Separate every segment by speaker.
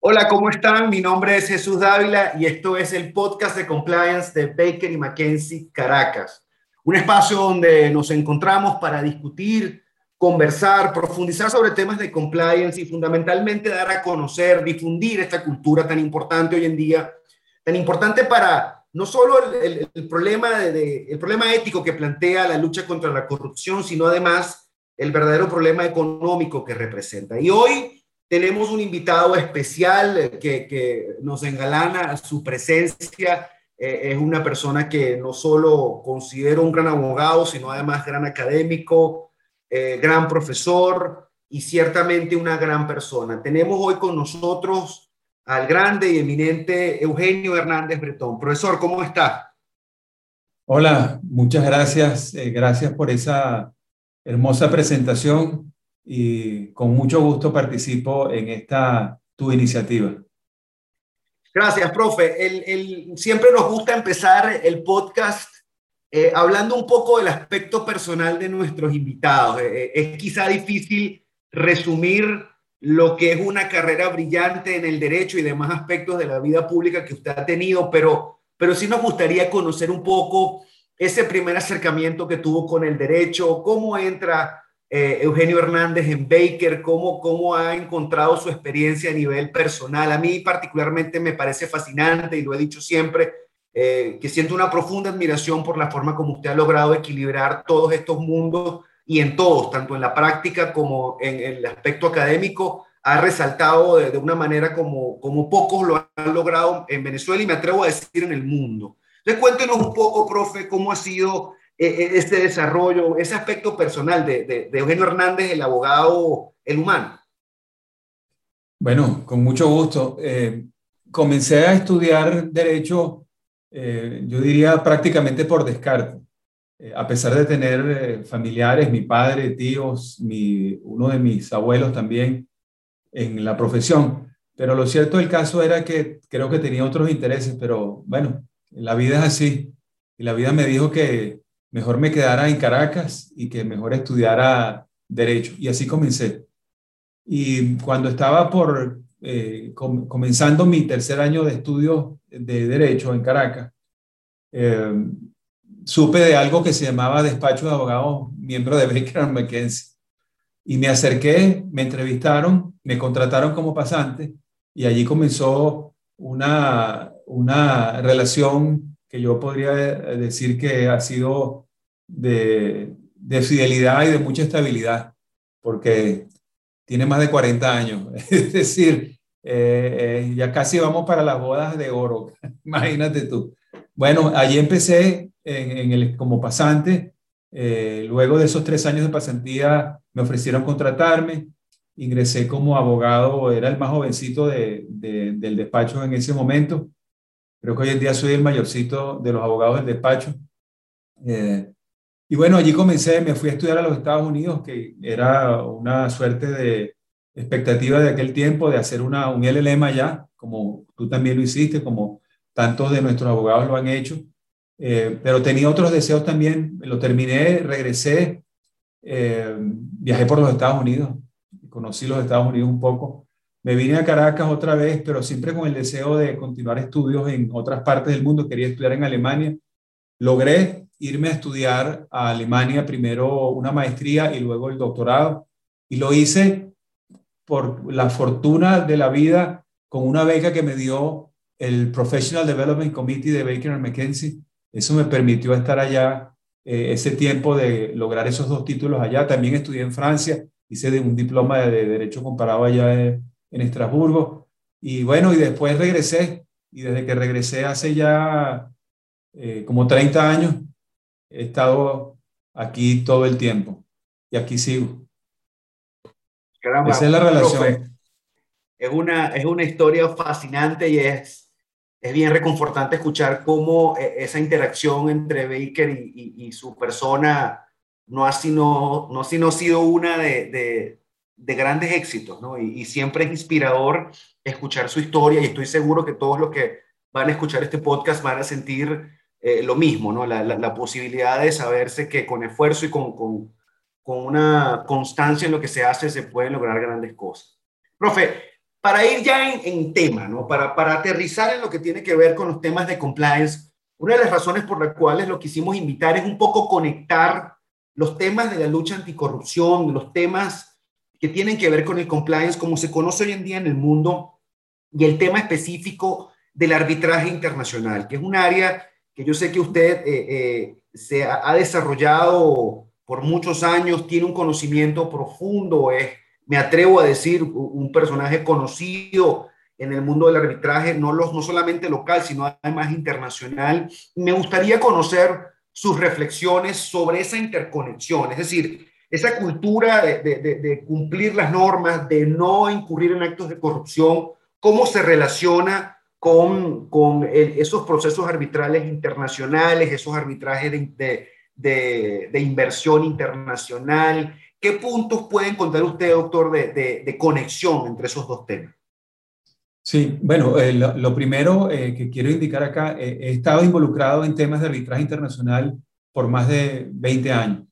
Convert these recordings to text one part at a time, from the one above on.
Speaker 1: Hola, ¿cómo están? Mi nombre es Jesús Dávila y esto es el podcast de compliance de Baker y McKenzie Caracas. Un espacio donde nos encontramos para discutir, conversar, profundizar sobre temas de compliance y fundamentalmente dar a conocer, difundir esta cultura tan importante hoy en día, tan importante para no solo el, problema, el problema ético que plantea la lucha contra la corrupción, sino además el verdadero problema económico que representa. Y hoy tenemos un invitado especial que, que nos engalana su presencia. Eh, es una persona que no solo considero un gran abogado, sino además gran académico, eh, gran profesor y ciertamente una gran persona. Tenemos hoy con nosotros al grande y eminente Eugenio Hernández Bretón. Profesor, ¿cómo está?
Speaker 2: Hola, muchas gracias. Eh, gracias por esa hermosa presentación y con mucho gusto participo en esta tu iniciativa.
Speaker 1: Gracias, profe. El, siempre nos gusta empezar el podcast eh, hablando un poco del aspecto personal de nuestros invitados. Eh, eh, es quizá difícil resumir lo que es una carrera brillante en el derecho y demás aspectos de la vida pública que usted ha tenido, pero, pero sí nos gustaría conocer un poco ese primer acercamiento que tuvo con el derecho, cómo entra eh, Eugenio Hernández en Baker, cómo, cómo ha encontrado su experiencia a nivel personal. A mí particularmente me parece fascinante y lo he dicho siempre, eh, que siento una profunda admiración por la forma como usted ha logrado equilibrar todos estos mundos y en todos, tanto en la práctica como en, el aspecto académico, ha resaltado de, una manera como, como pocos lo han logrado en Venezuela y me atrevo a decir en el mundo. Entonces cuéntenos un poco, profe, cómo ha sido e, e, este desarrollo, ese aspecto personal de, de, Eugenio Hernández, el abogado, el humano?
Speaker 2: Bueno, con mucho gusto. Eh, comencé a estudiar derecho, eh, yo diría prácticamente por descarte. Eh, a pesar de tener familiares, mi padre, tíos, mi, uno de mis abuelos también en la profesión. Pero lo cierto del caso era que creo que tenía otros intereses, pero bueno, la vida es así. Y la vida me dijo que mejor me quedara en Caracas y que mejor estudiara derecho. Y así comencé. Y cuando estaba por eh, comenzando mi tercer año de estudio de derecho en Caracas, eh, supe de algo que se llamaba despacho de abogados miembro de Baker McKenzie. Y me acerqué, me entrevistaron, me contrataron como pasante y allí comenzó una, una relación que yo podría decir que ha sido de, fidelidad y de mucha estabilidad, porque tiene más de 40 años. Es decir, eh, eh, ya casi vamos para las bodas de oro, imagínate tú. Bueno, allí empecé en, el, como pasante. Eh, luego de esos tres años de pasantía me ofrecieron contratarme. Ingresé como abogado, era el más jovencito de, del despacho en ese momento. Creo que hoy en día soy el mayorcito de los abogados del despacho. Y bueno, allí comencé, me fui a estudiar a los Estados Unidos, que era una suerte de expectativa de aquel tiempo de hacer una, un LLM allá, como tú también lo hiciste, como tantos de nuestros abogados lo han hecho. Eh, pero tenía otros deseos también, lo terminé, regresé, eh, viajé por los Estados Unidos, conocí los Estados Unidos un poco. Me vine a Caracas otra vez, pero siempre con el deseo de continuar estudios en otras partes del mundo. Quería estudiar en Alemania. Logré irme a estudiar a Alemania, primero una maestría y luego el doctorado. Y lo hice por la fortuna de la vida con una beca que me dio el Professional Development Committee de Baker McKenzie. Eso me permitió estar allá eh, ese tiempo de lograr esos dos títulos allá. También estudié en Francia, hice de un diploma de, Derecho Comparado allá en, en Estrasburgo. Y bueno, y después regresé. Y desde que regresé hace ya eh, como 30 años, he estado aquí todo el tiempo y aquí sigo.
Speaker 1: Esa es la relación. es una, es una historia fascinante y es, es bien reconfortante escuchar cómo eh, esa interacción entre Baker y, y, su persona no ha, sino, no ha sino sido una de, de, de grandes éxitos, ¿no? Y, y, siempre es inspirador escuchar su historia y estoy seguro que todos los que van a escuchar este podcast van a sentir eh, lo mismo, ¿no? La, la, posibilidad de saberse que con esfuerzo y con, con, con una constancia en lo que se hace, se pueden lograr grandes cosas. Profe, para ir ya en, tema, ¿no? Para, para aterrizar en lo que tiene que ver con los temas de compliance, una de las razones por las cuales lo quisimos invitar es un poco conectar los temas de la lucha anticorrupción, los temas que tienen que ver con el compliance, como se conoce hoy en día en el mundo, y el tema específico del arbitraje internacional, que es un área que yo sé que usted eh, eh, se ha, desarrollado por muchos años, tiene un conocimiento profundo, es, me atrevo a decir, un personaje conocido en el mundo del arbitraje, no, no solamente local, sino además internacional. Me gustaría conocer sus reflexiones sobre esa interconexión, es decir, esa cultura de, cumplir las normas, de no incurrir en actos de corrupción, cómo se relaciona con esos procesos arbitrales internacionales, esos arbitrajes de, inversión internacional. ¿Qué puntos pueden contar usted, doctor, de, conexión entre esos dos temas?
Speaker 2: Sí, bueno, eh, lo, primero eh, que quiero indicar acá, eh, he estado involucrado en temas de arbitraje internacional por más de 20 años.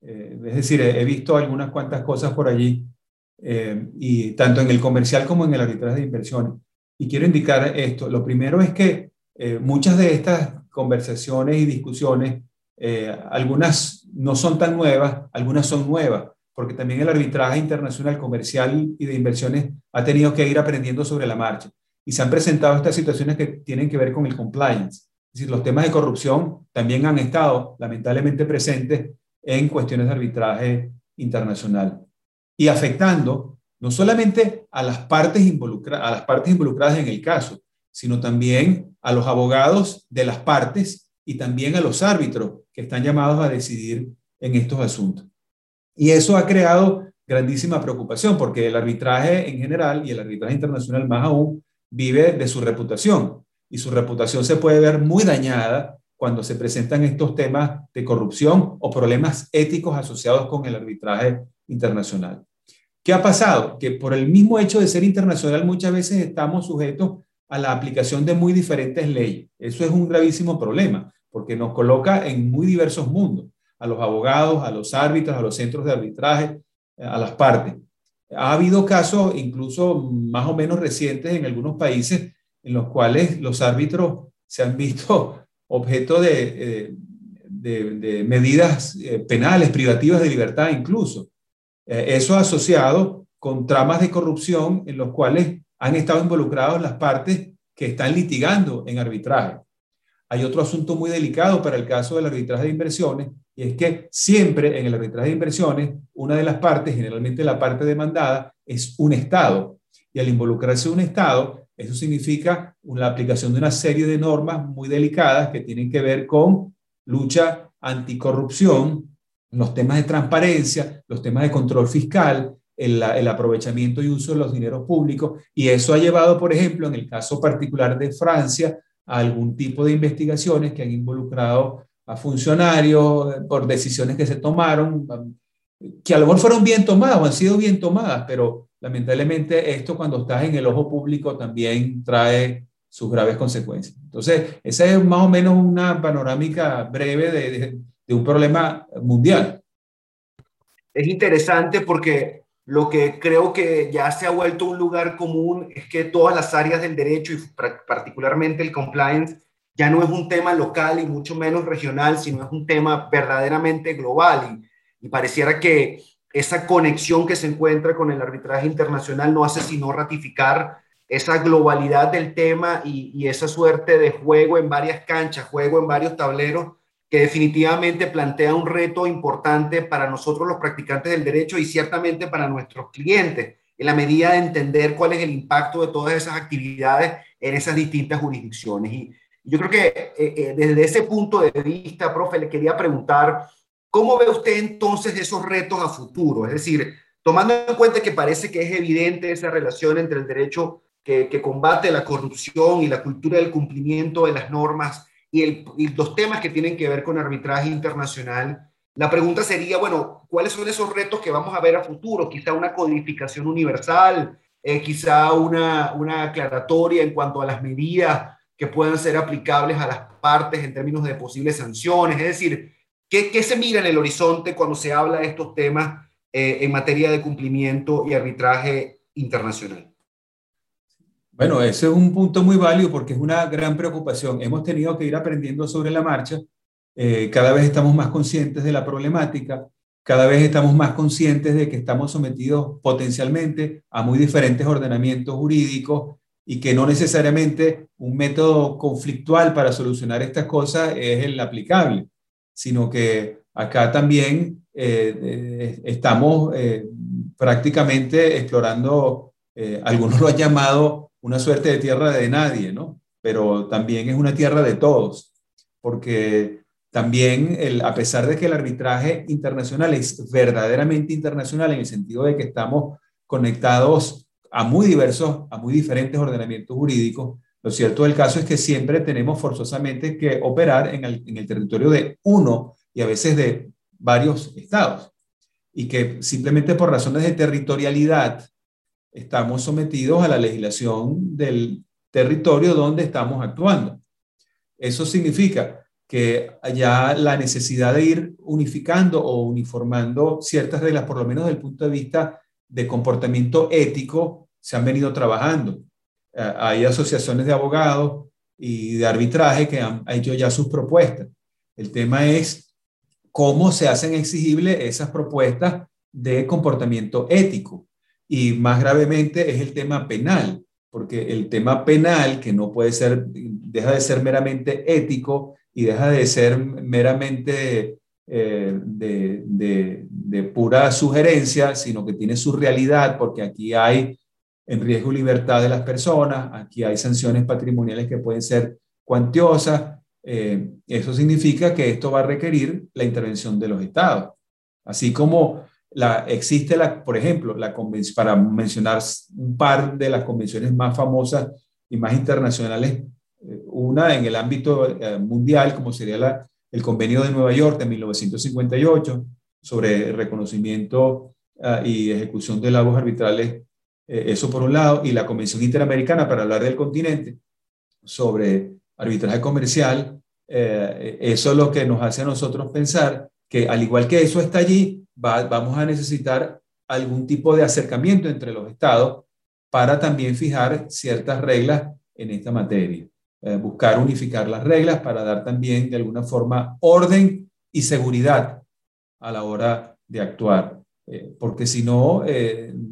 Speaker 2: Eh, es decir, he, visto algunas cuantas cosas por allí, eh, y tanto en el comercial como en el arbitraje de inversiones. Y quiero indicar esto. Lo primero es que eh, muchas de estas conversaciones y discusiones, algunas no son tan nuevas, algunas son nuevas, porque también el arbitraje internacional comercial y de inversiones ha tenido que ir aprendiendo sobre la marcha. Y se han presentado estas situaciones que tienen que ver con el compliance. Es decir, los temas de corrupción también han estado lamentablemente presentes en cuestiones de arbitraje internacional y afectando no solamente a las partes, a las partes involucradas en el caso, sino también a los abogados de las partes y también a los árbitros que están llamados a decidir en estos asuntos. Y eso ha creado grandísima preocupación porque el arbitraje en general y el arbitraje internacional más aún vive de su reputación y su reputación se puede ver muy dañada cuando se presentan estos temas de corrupción o problemas éticos asociados con el arbitraje internacional. ¿Qué ha pasado? Que por el mismo hecho de ser internacional muchas veces estamos sujetos a la aplicación de muy diferentes leyes. Eso es un gravísimo problema porque nos coloca en muy diversos mundos, a los abogados, a los árbitros, a los centros de arbitraje, a las partes. Ha habido casos incluso más o menos recientes en algunos países en los cuales los árbitros se han visto objeto de, eh, medidas eh, penales, privativas de libertad incluso. Eh, eso asociado con tramas de corrupción en los cuales han estado involucrados las partes que están litigando en arbitraje. Hay otro asunto muy delicado para el caso del arbitraje de inversiones, y es que siempre en el arbitraje de inversiones, una de las partes, generalmente la parte demandada, es un Estado. Y al involucrarse un Estado, eso significa la aplicación de una serie de normas muy delicadas que tienen que ver con lucha anticorrupción, los temas de transparencia, los temas de control fiscal, el, el, aprovechamiento y uso de los dineros públicos. Y eso ha llevado, por ejemplo, en el caso particular de Francia, a algún tipo de investigaciones que han involucrado a funcionarios por decisiones que se tomaron, que a lo mejor fueron bien tomadas o han sido bien tomadas, pero lamentablemente esto cuando estás en el ojo público también trae sus graves consecuencias. Entonces, esa es más o menos una panorámica breve de, un problema mundial.
Speaker 1: Es interesante porque lo que creo que ya se ha vuelto un lugar común es que todas las áreas del derecho y particularmente el compliance ya no es un tema local y mucho menos regional, sino es un tema verdaderamente global. Y, pareciera que esa conexión que se encuentra con el arbitraje internacional no hace sino ratificar esa globalidad del tema y, esa suerte de juego en varias canchas, juego en varios tableros, que definitivamente plantea un reto importante para nosotros los practicantes del derecho y ciertamente para nuestros clientes, en la medida de entender cuál es el impacto de todas esas actividades en esas distintas jurisdicciones. Y yo creo que eh, eh, desde ese punto de vista, profe, le quería preguntar, ¿Cómo ve usted entonces esos retos a futuro? Es decir, tomando en cuenta que parece que es evidente esa relación entre el derecho que, combate la corrupción y la cultura del cumplimiento de las normas y, los temas que tienen que ver con arbitraje internacional, la pregunta sería, bueno, ¿cuáles son esos retos que vamos a ver a futuro? Quizá una codificación universal, eh, quizá una, una aclaratoria en cuanto a las medidas que puedan ser aplicables a las partes en términos de posibles sanciones. Es decir, ¿Qué, se mira en el horizonte cuando se habla de estos temas eh, en materia de cumplimiento y arbitraje internacional?
Speaker 2: Bueno, ese es un punto muy válido porque es una gran preocupación. Hemos tenido que ir aprendiendo sobre la marcha. Eh, cada vez estamos más conscientes de la problemática, cada vez estamos más conscientes de que estamos sometidos potencialmente a muy diferentes ordenamientos jurídicos y que no necesariamente un método conflictual para solucionar estas cosas es el aplicable sino que acá también eh, estamos eh, prácticamente explorando, algunos lo han llamado una suerte de tierra de nadie, ¿no? Pero también es una tierra de todos, porque también, el, a pesar de que el arbitraje internacional es verdaderamente internacional en el sentido de que estamos conectados a muy diversos, a muy diferentes ordenamientos jurídicos, lo cierto del caso es que siempre tenemos forzosamente que operar en el, territorio de uno y a veces de varios estados. Y que simplemente por razones de territorialidad estamos sometidos a la legislación del territorio donde estamos actuando. Eso significa que ya la necesidad de ir unificando o uniformando ciertas reglas, por lo menos desde el punto de vista de comportamiento ético, se han venido trabajando. Eh, hay asociaciones de abogados y de arbitraje que han hecho ya sus propuestas. El tema es cómo se hacen exigibles esas propuestas de comportamiento ético. Y más gravemente es el tema penal, porque el tema penal, que no puede ser, deja de ser meramente ético y deja de ser meramente eh, de, de, de, pura sugerencia, sino que tiene su realidad, porque aquí hay en riesgo libertad de las personas, aquí hay sanciones patrimoniales que pueden ser cuantiosas, eh, eso significa que esto va a requerir la intervención de los estados. Así como la, existe, la, por ejemplo, la para mencionar un par de las convenciones más famosas y más internacionales, eh, una en el ámbito eh, mundial, como sería la, el Convenio de Nueva York de 1958 sobre reconocimiento ah, y ejecución de lagos arbitrales eh, eso por un lado, y la Convención Interamericana para hablar del continente sobre arbitraje comercial, eso es lo que nos hace a nosotros pensar que al igual que eso está allí, vamos a necesitar algún tipo de acercamiento entre los estados para también fijar ciertas reglas en esta materia. Eh, buscar unificar las reglas para dar también de alguna forma orden y seguridad a la hora de actuar. porque si no,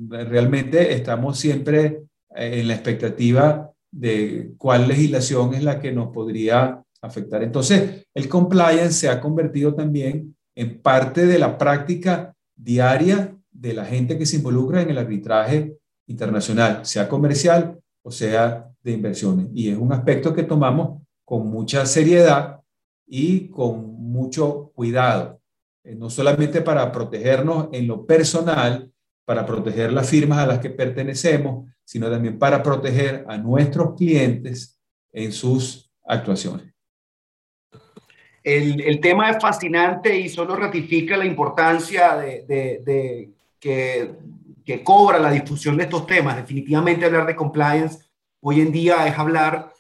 Speaker 2: realmente estamos siempre eh, en la expectativa de cuál legislación es la que nos podría afectar. Entonces, el compliance se ha convertido también en parte de la práctica diaria de la gente que se involucra en el arbitraje internacional, sea comercial o sea de inversiones. Y es un aspecto que tomamos con mucha seriedad y con mucho cuidado, eh, no solamente para protegernos en lo personal, para proteger las firmas a las que pertenecemos, sino también para proteger a nuestros clientes en sus actuaciones.
Speaker 1: El, tema es fascinante y solo ratifica la importancia de, de, que, que cobra la difusión de estos temas. Definitivamente hablar de compliance hoy en día es hablar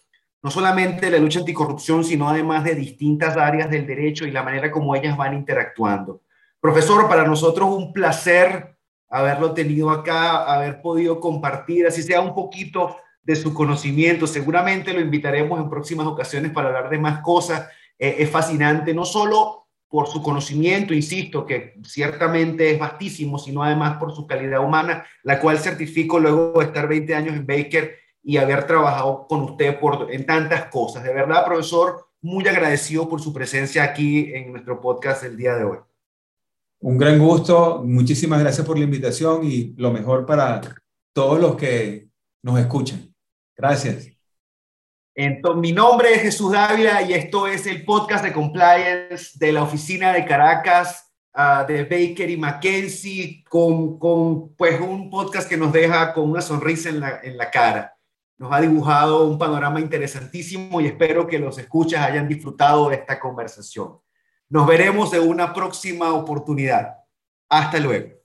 Speaker 1: no solamente de la lucha anticorrupción, sino además de distintas áreas del derecho y la manera como ellas van interactuando. Profesor, para nosotros un placer haberlo tenido acá, haber podido compartir, así sea un poquito de su conocimiento. Seguramente lo invitaremos en próximas ocasiones para hablar de más cosas. Eh, es fascinante, no solo por su conocimiento, insisto, que ciertamente es vastísimo, sino además por su calidad humana, la cual certifico luego de estar 20 años en Baker y haber trabajado con usted por, en tantas cosas. De verdad, profesor, muy agradecido por su presencia aquí en nuestro podcast el día de hoy.
Speaker 2: Un gran gusto, muchísimas gracias por la invitación y lo mejor para todos los que nos escuchan. Gracias.
Speaker 1: Entonces, mi nombre es Jesús Dávila y esto es el podcast de compliance de la oficina de Caracas ah, de Baker y McKenzie con, con, pues un podcast que nos deja con una sonrisa en la, en la cara. Nos ha dibujado un panorama interesantísimo y espero que los escuchas hayan disfrutado de esta conversación. Nos veremos en una próxima oportunidad. Hasta luego.